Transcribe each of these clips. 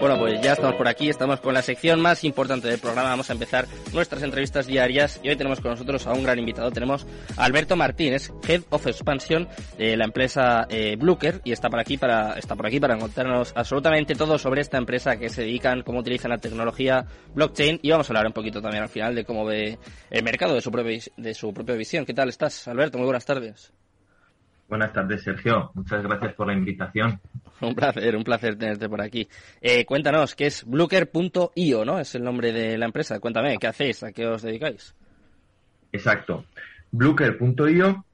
Bueno, pues ya estamos por aquí, estamos con la sección más importante del programa. Vamos a empezar nuestras entrevistas diarias y hoy tenemos con nosotros a un gran invitado. Tenemos a Alberto Martínez, Head of Expansion de la empresa eh, Bluker y está por aquí para está por aquí para contarnos absolutamente todo sobre esta empresa que se dedican, cómo utilizan la tecnología blockchain y vamos a hablar un poquito también al final de cómo ve el mercado de su propia, de su propia visión. ¿Qué tal estás, Alberto? Muy buenas tardes. Buenas tardes, Sergio. Muchas gracias por la invitación. Un placer, un placer tenerte por aquí. Eh, cuéntanos, ¿qué es Bluker.io, no? Es el nombre de la empresa. Cuéntame, ¿qué hacéis? ¿A qué os dedicáis? Exacto. Bluker.io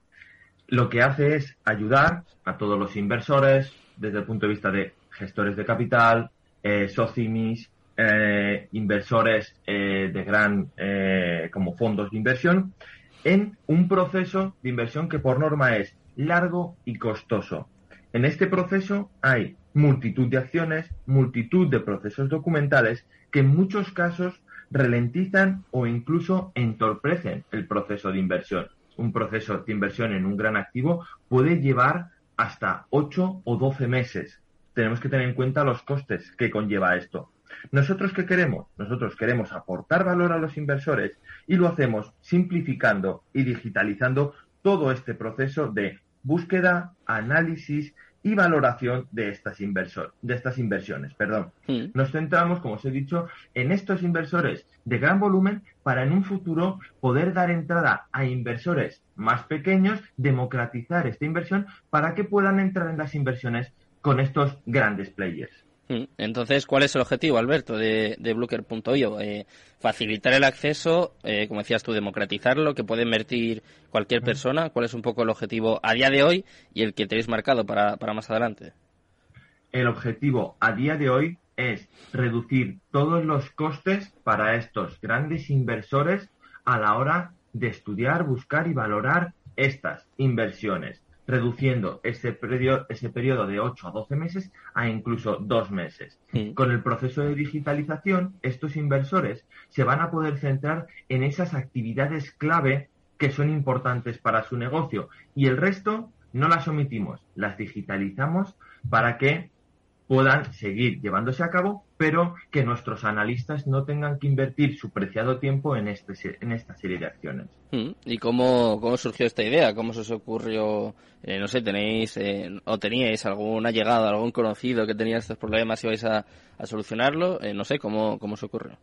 lo que hace es ayudar a todos los inversores desde el punto de vista de gestores de capital, eh, eh, inversores eh, de gran, eh, como fondos de inversión, en un proceso de inversión que por norma es largo y costoso. En este proceso hay multitud de acciones, multitud de procesos documentales que en muchos casos ralentizan o incluso entorpecen el proceso de inversión. Un proceso de inversión en un gran activo puede llevar hasta 8 o 12 meses. Tenemos que tener en cuenta los costes que conlleva esto. ¿Nosotros qué queremos? Nosotros queremos aportar valor a los inversores y lo hacemos simplificando y digitalizando todo este proceso de búsqueda, análisis y valoración de estas, inversor, de estas inversiones. Perdón. Nos centramos, como os he dicho, en estos inversores de gran volumen para en un futuro poder dar entrada a inversores más pequeños, democratizar esta inversión para que puedan entrar en las inversiones con estos grandes players. Mm. Entonces, ¿cuál es el objetivo, Alberto, de, de? Eh, facilitar el acceso, eh, como decías tú, democratizarlo, que puede invertir cualquier persona. ¿Cuál es un poco el objetivo a día de hoy y el que tenéis marcado para, para más adelante? El objetivo a día de hoy es reducir todos los costes para estos grandes inversores a la hora de estudiar, buscar y valorar estas inversiones reduciendo ese periodo, ese periodo de 8 a 12 meses a incluso dos meses. Con el proceso de digitalización, estos inversores se van a poder centrar en esas actividades clave que son importantes para su negocio y el resto no las omitimos, las digitalizamos para que puedan seguir llevándose a cabo, pero que nuestros analistas no tengan que invertir su preciado tiempo en, este, en esta serie de acciones. Mm. ¿Y cómo, cómo surgió esta idea? ¿Cómo se os ocurrió? Eh, no sé, ¿tenéis eh, o teníais alguna llegada, algún conocido que tenía estos problemas y vais a, a solucionarlo? Eh, no sé, ¿cómo, ¿cómo se ocurrió?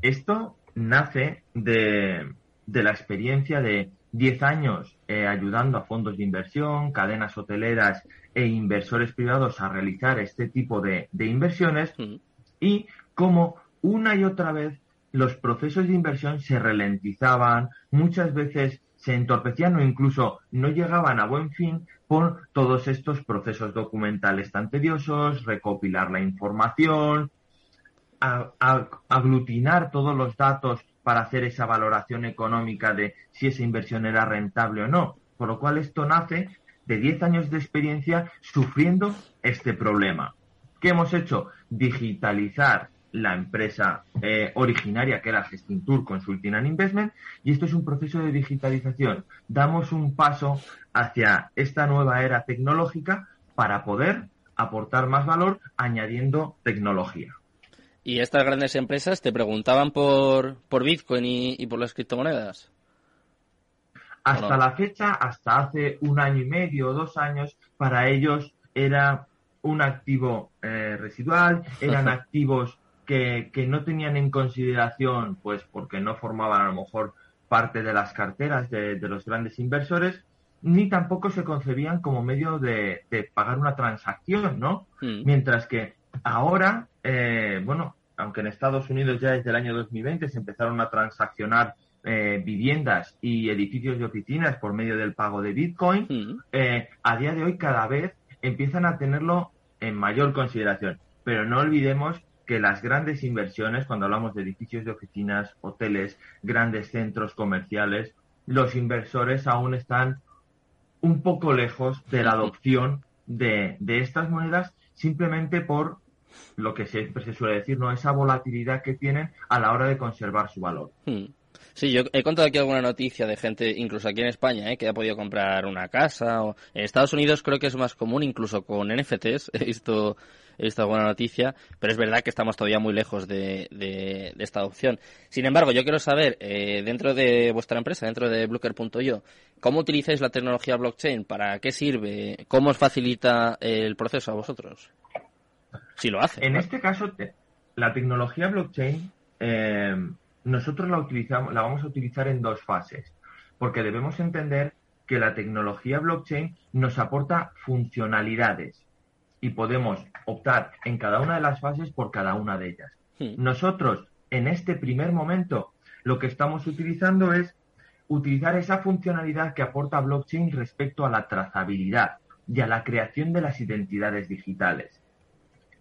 Esto nace de, de la experiencia de 10 años eh, ayudando a fondos de inversión, cadenas hoteleras e inversores privados a realizar este tipo de, de inversiones y cómo una y otra vez los procesos de inversión se ralentizaban, muchas veces se entorpecían o incluso no llegaban a buen fin por todos estos procesos documentales tan tediosos, recopilar la información, a- a- aglutinar todos los datos para hacer esa valoración económica de si esa inversión era rentable o no. Por lo cual esto nace de 10 años de experiencia sufriendo este problema. ¿Qué hemos hecho? Digitalizar la empresa eh, originaria que era Gestintur Consulting and Investment y esto es un proceso de digitalización. Damos un paso hacia esta nueva era tecnológica para poder aportar más valor añadiendo tecnología. ¿Y estas grandes empresas te preguntaban por, por Bitcoin y, y por las criptomonedas? Hasta la fecha, hasta hace un año y medio o dos años, para ellos era un activo eh, residual, eran activos que, que no tenían en consideración, pues porque no formaban a lo mejor parte de las carteras de, de los grandes inversores, ni tampoco se concebían como medio de, de pagar una transacción, ¿no? Mm. Mientras que ahora, eh, bueno, aunque en Estados Unidos ya desde el año 2020 se empezaron a transaccionar eh, viviendas y edificios de oficinas por medio del pago de Bitcoin, eh, a día de hoy cada vez empiezan a tenerlo en mayor consideración. Pero no olvidemos que las grandes inversiones, cuando hablamos de edificios de oficinas, hoteles, grandes centros comerciales, los inversores aún están un poco lejos de la adopción de, de estas monedas simplemente por lo que se suele decir, ¿no? Esa volatilidad que tienen a la hora de conservar su valor. Mm. Sí, yo he contado aquí alguna noticia de gente, incluso aquí en España, ¿eh? que ha podido comprar una casa. O... En Estados Unidos creo que es más común, incluso con NFTs. He visto, he visto noticia, pero es verdad que estamos todavía muy lejos de, de, esta opción. Sin embargo, yo quiero saber, eh, dentro de vuestra empresa, dentro de Blooker.io, ¿cómo utilizáis la tecnología blockchain? ¿Para qué sirve? ¿Cómo os facilita el proceso a vosotros? Si lo hace. En este caso, la tecnología blockchain eh, nosotros la utilizamos, la vamos a utilizar en dos fases, porque debemos entender que la tecnología blockchain nos aporta funcionalidades y podemos optar en cada una de las fases por cada una de ellas. Hmm. Nosotros, en este primer momento, lo que estamos utilizando es utilizar esa funcionalidad que aporta blockchain respecto a la trazabilidad y a la creación de las identidades digitales.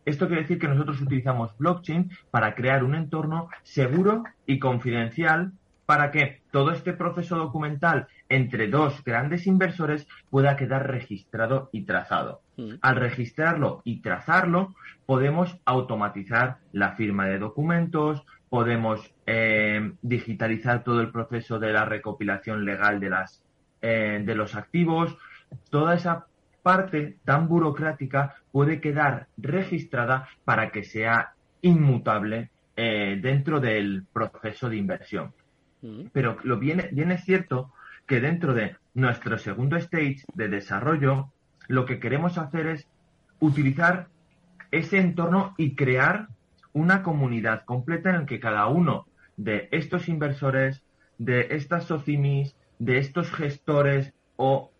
Esto quiere decir que nosotros utilizamos blockchain para crear un entorno seguro y confidencial para que todo este proceso documental entre dos grandes inversores pueda quedar registrado y trazado. Mm. Al registrarlo y trazarlo, podemos automatizar la firma de documentos, podemos eh, digitalizar todo el proceso de la recopilación legal de, las, eh, de los activos. Toda esa parte tan burocrática puede quedar registrada para que sea inmutable eh, dentro del proceso de inversión. Mm. Pero lo bien, bien es cierto que dentro de nuestro segundo stage de desarrollo, lo que queremos hacer es utilizar ese entorno y crear una comunidad completa en la que cada uno de estos inversores, de estas socimis, de estos gestores o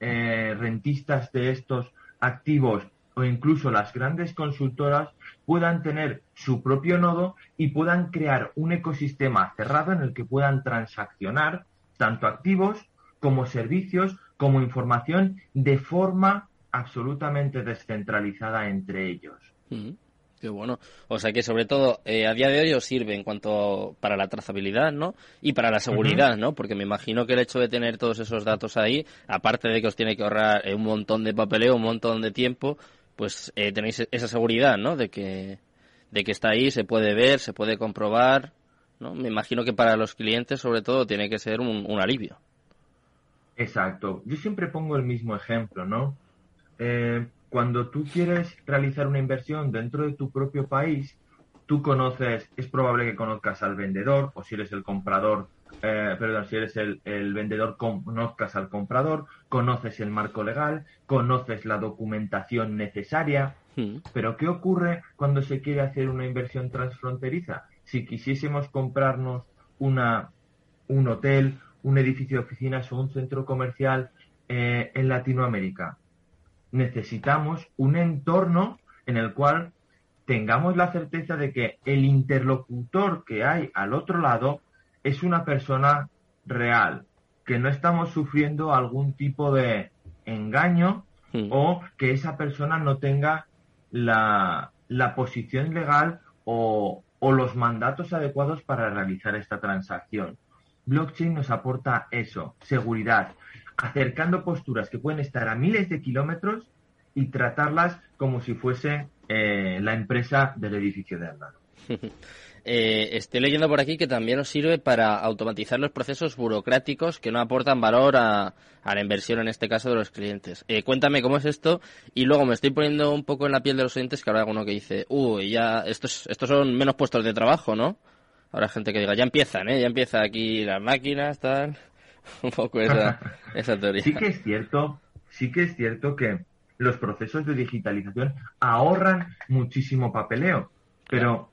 eh, rentistas de estos activos o incluso las grandes consultoras puedan tener su propio nodo y puedan crear un ecosistema cerrado en el que puedan transaccionar tanto activos como servicios como información de forma absolutamente descentralizada entre ellos. Mm. Qué bueno. O sea que sobre todo eh, a día de hoy os sirve en cuanto para la trazabilidad, ¿no? Y para la seguridad, ¿no? Porque me imagino que el hecho de tener todos esos datos ahí, aparte de que os tiene que ahorrar eh, un montón de papeleo, un montón de tiempo, pues eh, tenéis esa seguridad, ¿no? De que de que está ahí, se puede ver, se puede comprobar, ¿no? Me imagino que para los clientes sobre todo tiene que ser un, un alivio. Exacto. Yo siempre pongo el mismo ejemplo, ¿no? Eh, cuando tú quieres realizar una inversión dentro de tu propio país, tú conoces, es probable que conozcas al vendedor, o si eres el comprador, eh, perdón, si eres el, vendedor, conozcas al comprador, conoces el marco legal, conoces la documentación necesaria. Hmm. Pero ¿qué ocurre cuando se quiere hacer una inversión transfronteriza? Si quisiésemos comprarnos una, un hotel, un edificio de oficinas o un centro comercial eh, en Latinoamérica, necesitamos un entorno en el cual tengamos la certeza de que el interlocutor que hay al otro lado es una persona real, que no estamos sufriendo algún tipo de engaño o que esa persona no tenga la, posición legal o, o los mandatos adecuados para realizar esta transacción. Blockchain nos aporta eso, seguridad, acercando posturas que pueden estar a miles de kilómetros y tratarlas como si fuese eh, la empresa del edificio de al eh, estoy leyendo por aquí que también nos sirve para automatizar los procesos burocráticos que no aportan valor a, la inversión, en este caso, de los clientes. Eh, cuéntame cómo es esto y luego me estoy poniendo un poco en la piel de los oyentes que habrá alguno que dice, uy, ya, estos, estos son menos puestos de trabajo, ¿no? Habrá gente que diga, ya empiezan, ¿eh? Ya empieza aquí las máquinas, tal. un poco esa, esa teoría. Sí que es cierto, sí que es cierto que los procesos de digitalización ahorran muchísimo papeleo, pero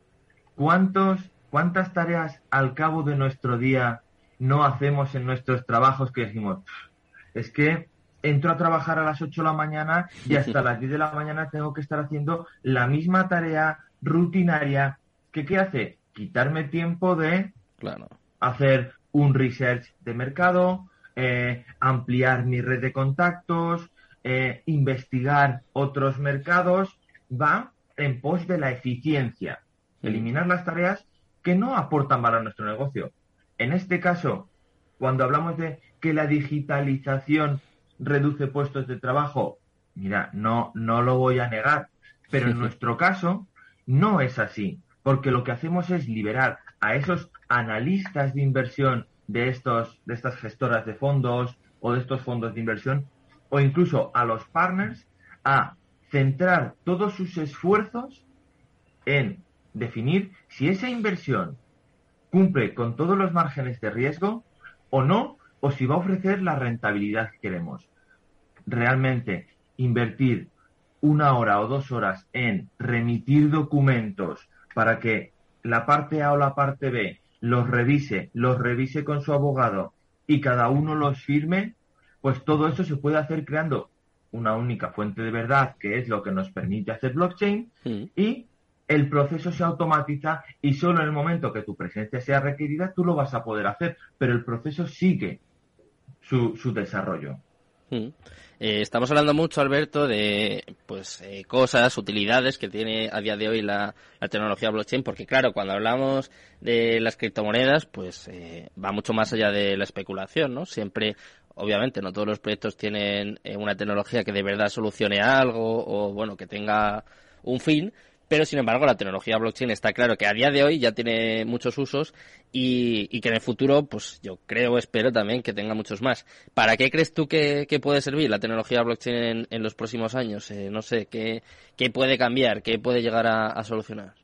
¿cuántos, ¿cuántas tareas al cabo de nuestro día no hacemos en nuestros trabajos que decimos, es que entro a trabajar a las 8 de la mañana y hasta las 10 de la mañana tengo que estar haciendo la misma tarea rutinaria que qué hace? Quitarme tiempo de hacer un research de mercado, eh, ampliar mi red de contactos, eh, investigar otros mercados, va en pos de la eficiencia, mm. eliminar las tareas que no aportan valor a nuestro negocio. En este caso, cuando hablamos de que la digitalización reduce puestos de trabajo, mira, no, no lo voy a negar, pero en nuestro caso no es así, porque lo que hacemos es liberar a esos analistas de inversión de estos, de estas gestoras de fondos o de estos fondos de inversión, o incluso a los partners, a centrar todos sus esfuerzos en definir si esa inversión cumple con todos los márgenes de riesgo o no, o si va a ofrecer la rentabilidad que queremos. Realmente, invertir una hora o dos horas en remitir documentos para que la parte A o la parte B los revise, los revise con su abogado y cada uno los firme, pues todo eso se puede hacer creando una única fuente de verdad, que es lo que nos permite hacer blockchain, mm. y el proceso se automatiza y solo en el momento que tu presencia sea requerida tú lo vas a poder hacer, pero el proceso sigue su, su desarrollo. Mm. Eh, estamos hablando mucho, Alberto, de pues eh, cosas, utilidades que tiene a día de hoy la, tecnología blockchain, porque claro, cuando hablamos de las criptomonedas, pues eh, va mucho más allá de la especulación, ¿no? Siempre, obviamente, no todos los proyectos tienen una tecnología que de verdad solucione algo o, bueno, que tenga un fin, pero sin embargo la tecnología blockchain está claro que a día de hoy ya tiene muchos usos y, que en el futuro, pues yo creo, espero también que tenga muchos más. ¿Para qué crees tú que, puede servir la tecnología blockchain en, los próximos años? Eh, no sé, ¿qué, ¿qué, puede cambiar? ¿Qué puede llegar a, solucionar?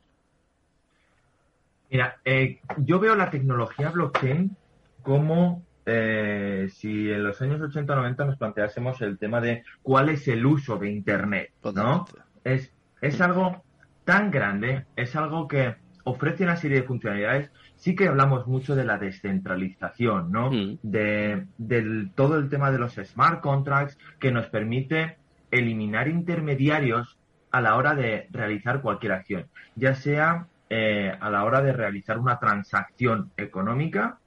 Mira, eh, yo veo la tecnología blockchain como eh, si en los años 80 o 90 nos planteásemos el tema de cuál es el uso de Internet, ¿no? Es, es algo tan grande, es algo que ofrece una serie de funcionalidades. Sí que hablamos mucho de la descentralización, ¿no? Mm. De, del todo el tema de los smart contracts que nos permite eliminar intermediarios a la hora de realizar cualquier acción, ya sea eh, a la hora de realizar una transacción económica.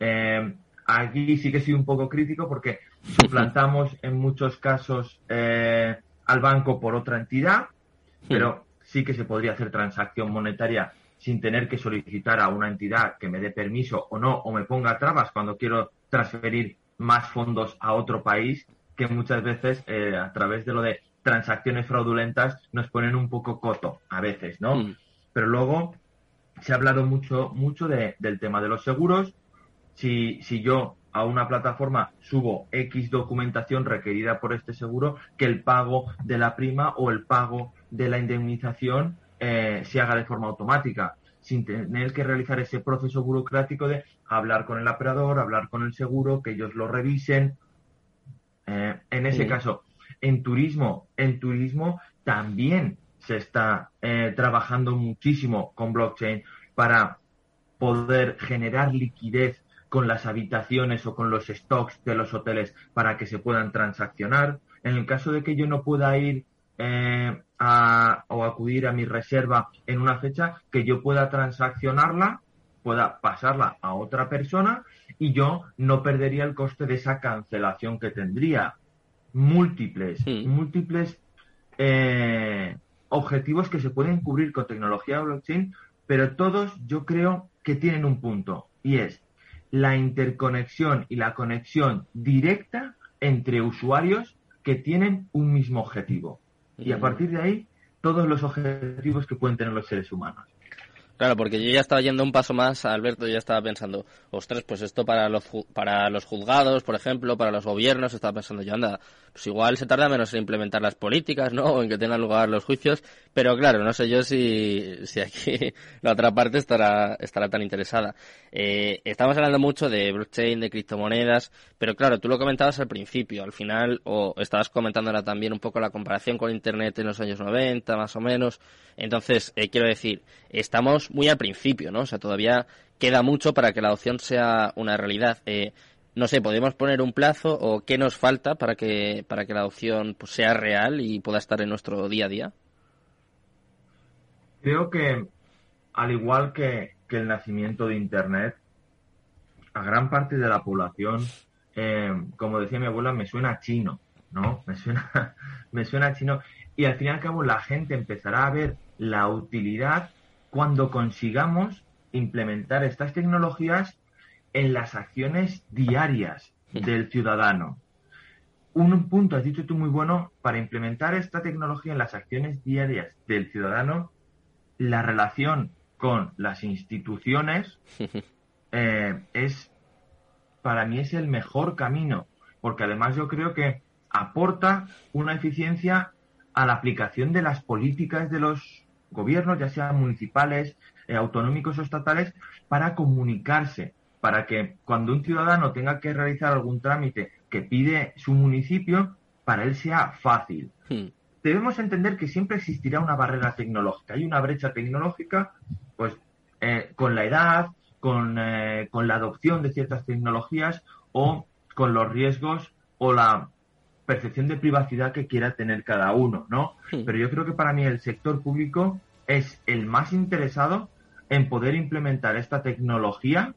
Eh, aquí sí que soy un poco crítico porque suplantamos en muchos casos eh, al banco por otra entidad, pero sí que se podría hacer transacción monetaria sin tener que solicitar a una entidad que me dé permiso o no, o me ponga trabas cuando quiero transferir más fondos a otro país, que muchas veces eh, a través de lo de transacciones fraudulentas nos ponen un poco coto a veces, ¿no? Mm. Pero luego se ha hablado mucho, mucho del tema de los seguros. Si, si yo a una plataforma subo X documentación requerida por este seguro, que el pago de la prima o el pago de la indemnización eh, se haga de forma automática, sin tener que realizar ese proceso burocrático de hablar con el operador, hablar con el seguro, que ellos lo revisen. Eh, en ese caso, en turismo, en turismo también se está eh, trabajando muchísimo con blockchain para poder generar liquidez con las habitaciones o con los stocks de los hoteles para que se puedan transaccionar. En el caso de que yo no pueda ir eh, a, o acudir a mi reserva en una fecha, que yo pueda transaccionarla, pueda pasarla a otra persona y yo no perdería el coste de esa cancelación que tendría. Múltiples, múltiples eh, objetivos que se pueden cubrir con tecnología blockchain, pero todos yo creo que tienen un punto y es la interconexión y la conexión directa entre usuarios que tienen un mismo objetivo. Y a partir de ahí, todos los objetivos que pueden tener los seres humanos. Claro, porque yo ya estaba yendo un paso más, Alberto, ya estaba pensando, ostras, pues esto para los, para los juzgados, por ejemplo, para los gobiernos, estaba pensando yo, anda, pues igual se tarda menos en implementar las políticas, ¿no? O en que tengan lugar los juicios, pero claro, no sé yo si, si aquí la otra parte estará, estará tan interesada. Eh, estamos hablando mucho de blockchain, de criptomonedas, pero claro, tú lo comentabas al principio, al final, o estabas comentando ahora también un poco la comparación con Internet en los años 90, más o menos. Entonces, eh, quiero decir, estamos muy al principio, ¿no? O sea, todavía queda mucho para que la adopción sea una realidad. Eh, no sé, ¿podemos poner un plazo o qué nos falta para que, para que la adopción pues, sea real y pueda estar en nuestro día a día? Creo que, al igual que, el nacimiento de Internet, a gran parte de la población, eh, como decía mi abuela, me suena chino, ¿no? Me suena, me suena chino. Y al fin y al cabo la gente empezará a ver la utilidad cuando consigamos implementar estas tecnologías en las acciones diarias del ciudadano. Un punto, has dicho tú muy bueno, para implementar esta tecnología en las acciones diarias del ciudadano, la relación con las instituciones eh, es para mí es el mejor camino, porque además yo creo que aporta una eficiencia a la aplicación de las políticas de los gobiernos, ya sean municipales, eh, autonómicos o estatales, para comunicarse, para que cuando un ciudadano tenga que realizar algún trámite que pide su municipio, para él sea fácil. Hmm. Debemos entender que siempre existirá una barrera tecnológica. Hay una brecha tecnológica, pues, eh, con la edad, con, eh, con la adopción de ciertas tecnologías o con los riesgos o la percepción de privacidad que quiera tener cada uno, ¿no? Pero yo creo que para mí el sector público es el más interesado en poder implementar esta tecnología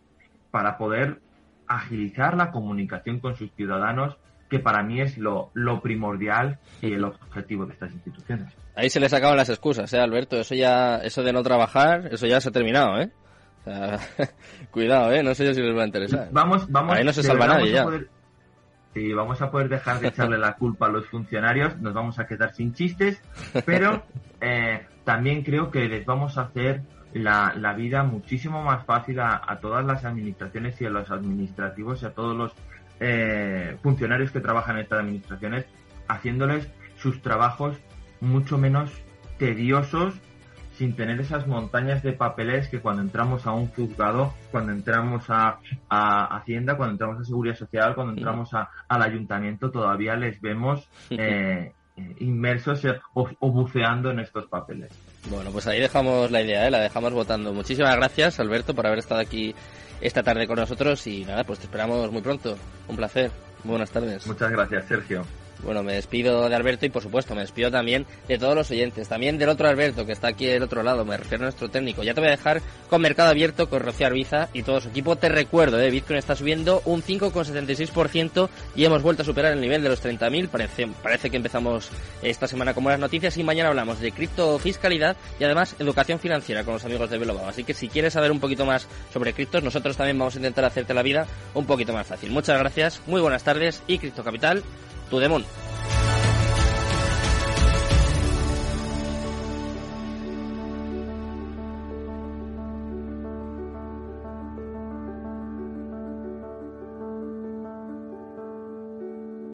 para poder agilizar la comunicación con sus ciudadanos, que para mí es lo, lo primordial y el objetivo de estas instituciones. Ahí se les acaban las excusas, ¿eh, Alberto? Eso ya, eso de no trabajar, eso ya se ha terminado, ¿eh? cuidado, ¿eh? No sé yo si les va a interesar. Vamos, vamos. Ahí no se salva nadie ya y vamos a poder dejar de echarle la culpa a los funcionarios, nos vamos a quedar sin chistes, pero eh, también creo que les vamos a hacer la, la vida muchísimo más fácil a, todas las administraciones y a los administrativos y a todos los eh, funcionarios que trabajan en estas administraciones, haciéndoles sus trabajos mucho menos tediosos sin tener esas montañas de papeles que cuando entramos a un juzgado, cuando entramos a, Hacienda, cuando entramos a Seguridad Social, cuando entramos a, al ayuntamiento, todavía les vemos eh, inmersos o, buceando en estos papeles. Bueno, pues ahí dejamos la idea, ¿eh? la dejamos votando. Muchísimas gracias, Alberto, por haber estado aquí esta tarde con nosotros y nada, pues te esperamos muy pronto. Un placer. buenas tardes. Muchas gracias, Sergio. Bueno, me despido de Alberto y por supuesto me despido también de todos los oyentes, también del otro Alberto que está aquí del otro lado, me refiero a nuestro técnico. Ya te voy a dejar con Mercado Abierto, con Rocío Arbiza y todo su equipo. Te recuerdo, eh, Bitcoin está subiendo un 5,76% y hemos vuelto a superar el nivel de los 30.000. Parece, parece que empezamos esta semana con buenas noticias y mañana hablamos de criptofiscalidad y además educación financiera con los amigos de Belobao. Así que si quieres saber un poquito más sobre criptos, nosotros también vamos a intentar hacerte la vida un poquito más fácil. Muchas gracias, muy buenas tardes y Cripto Capital, tu demon.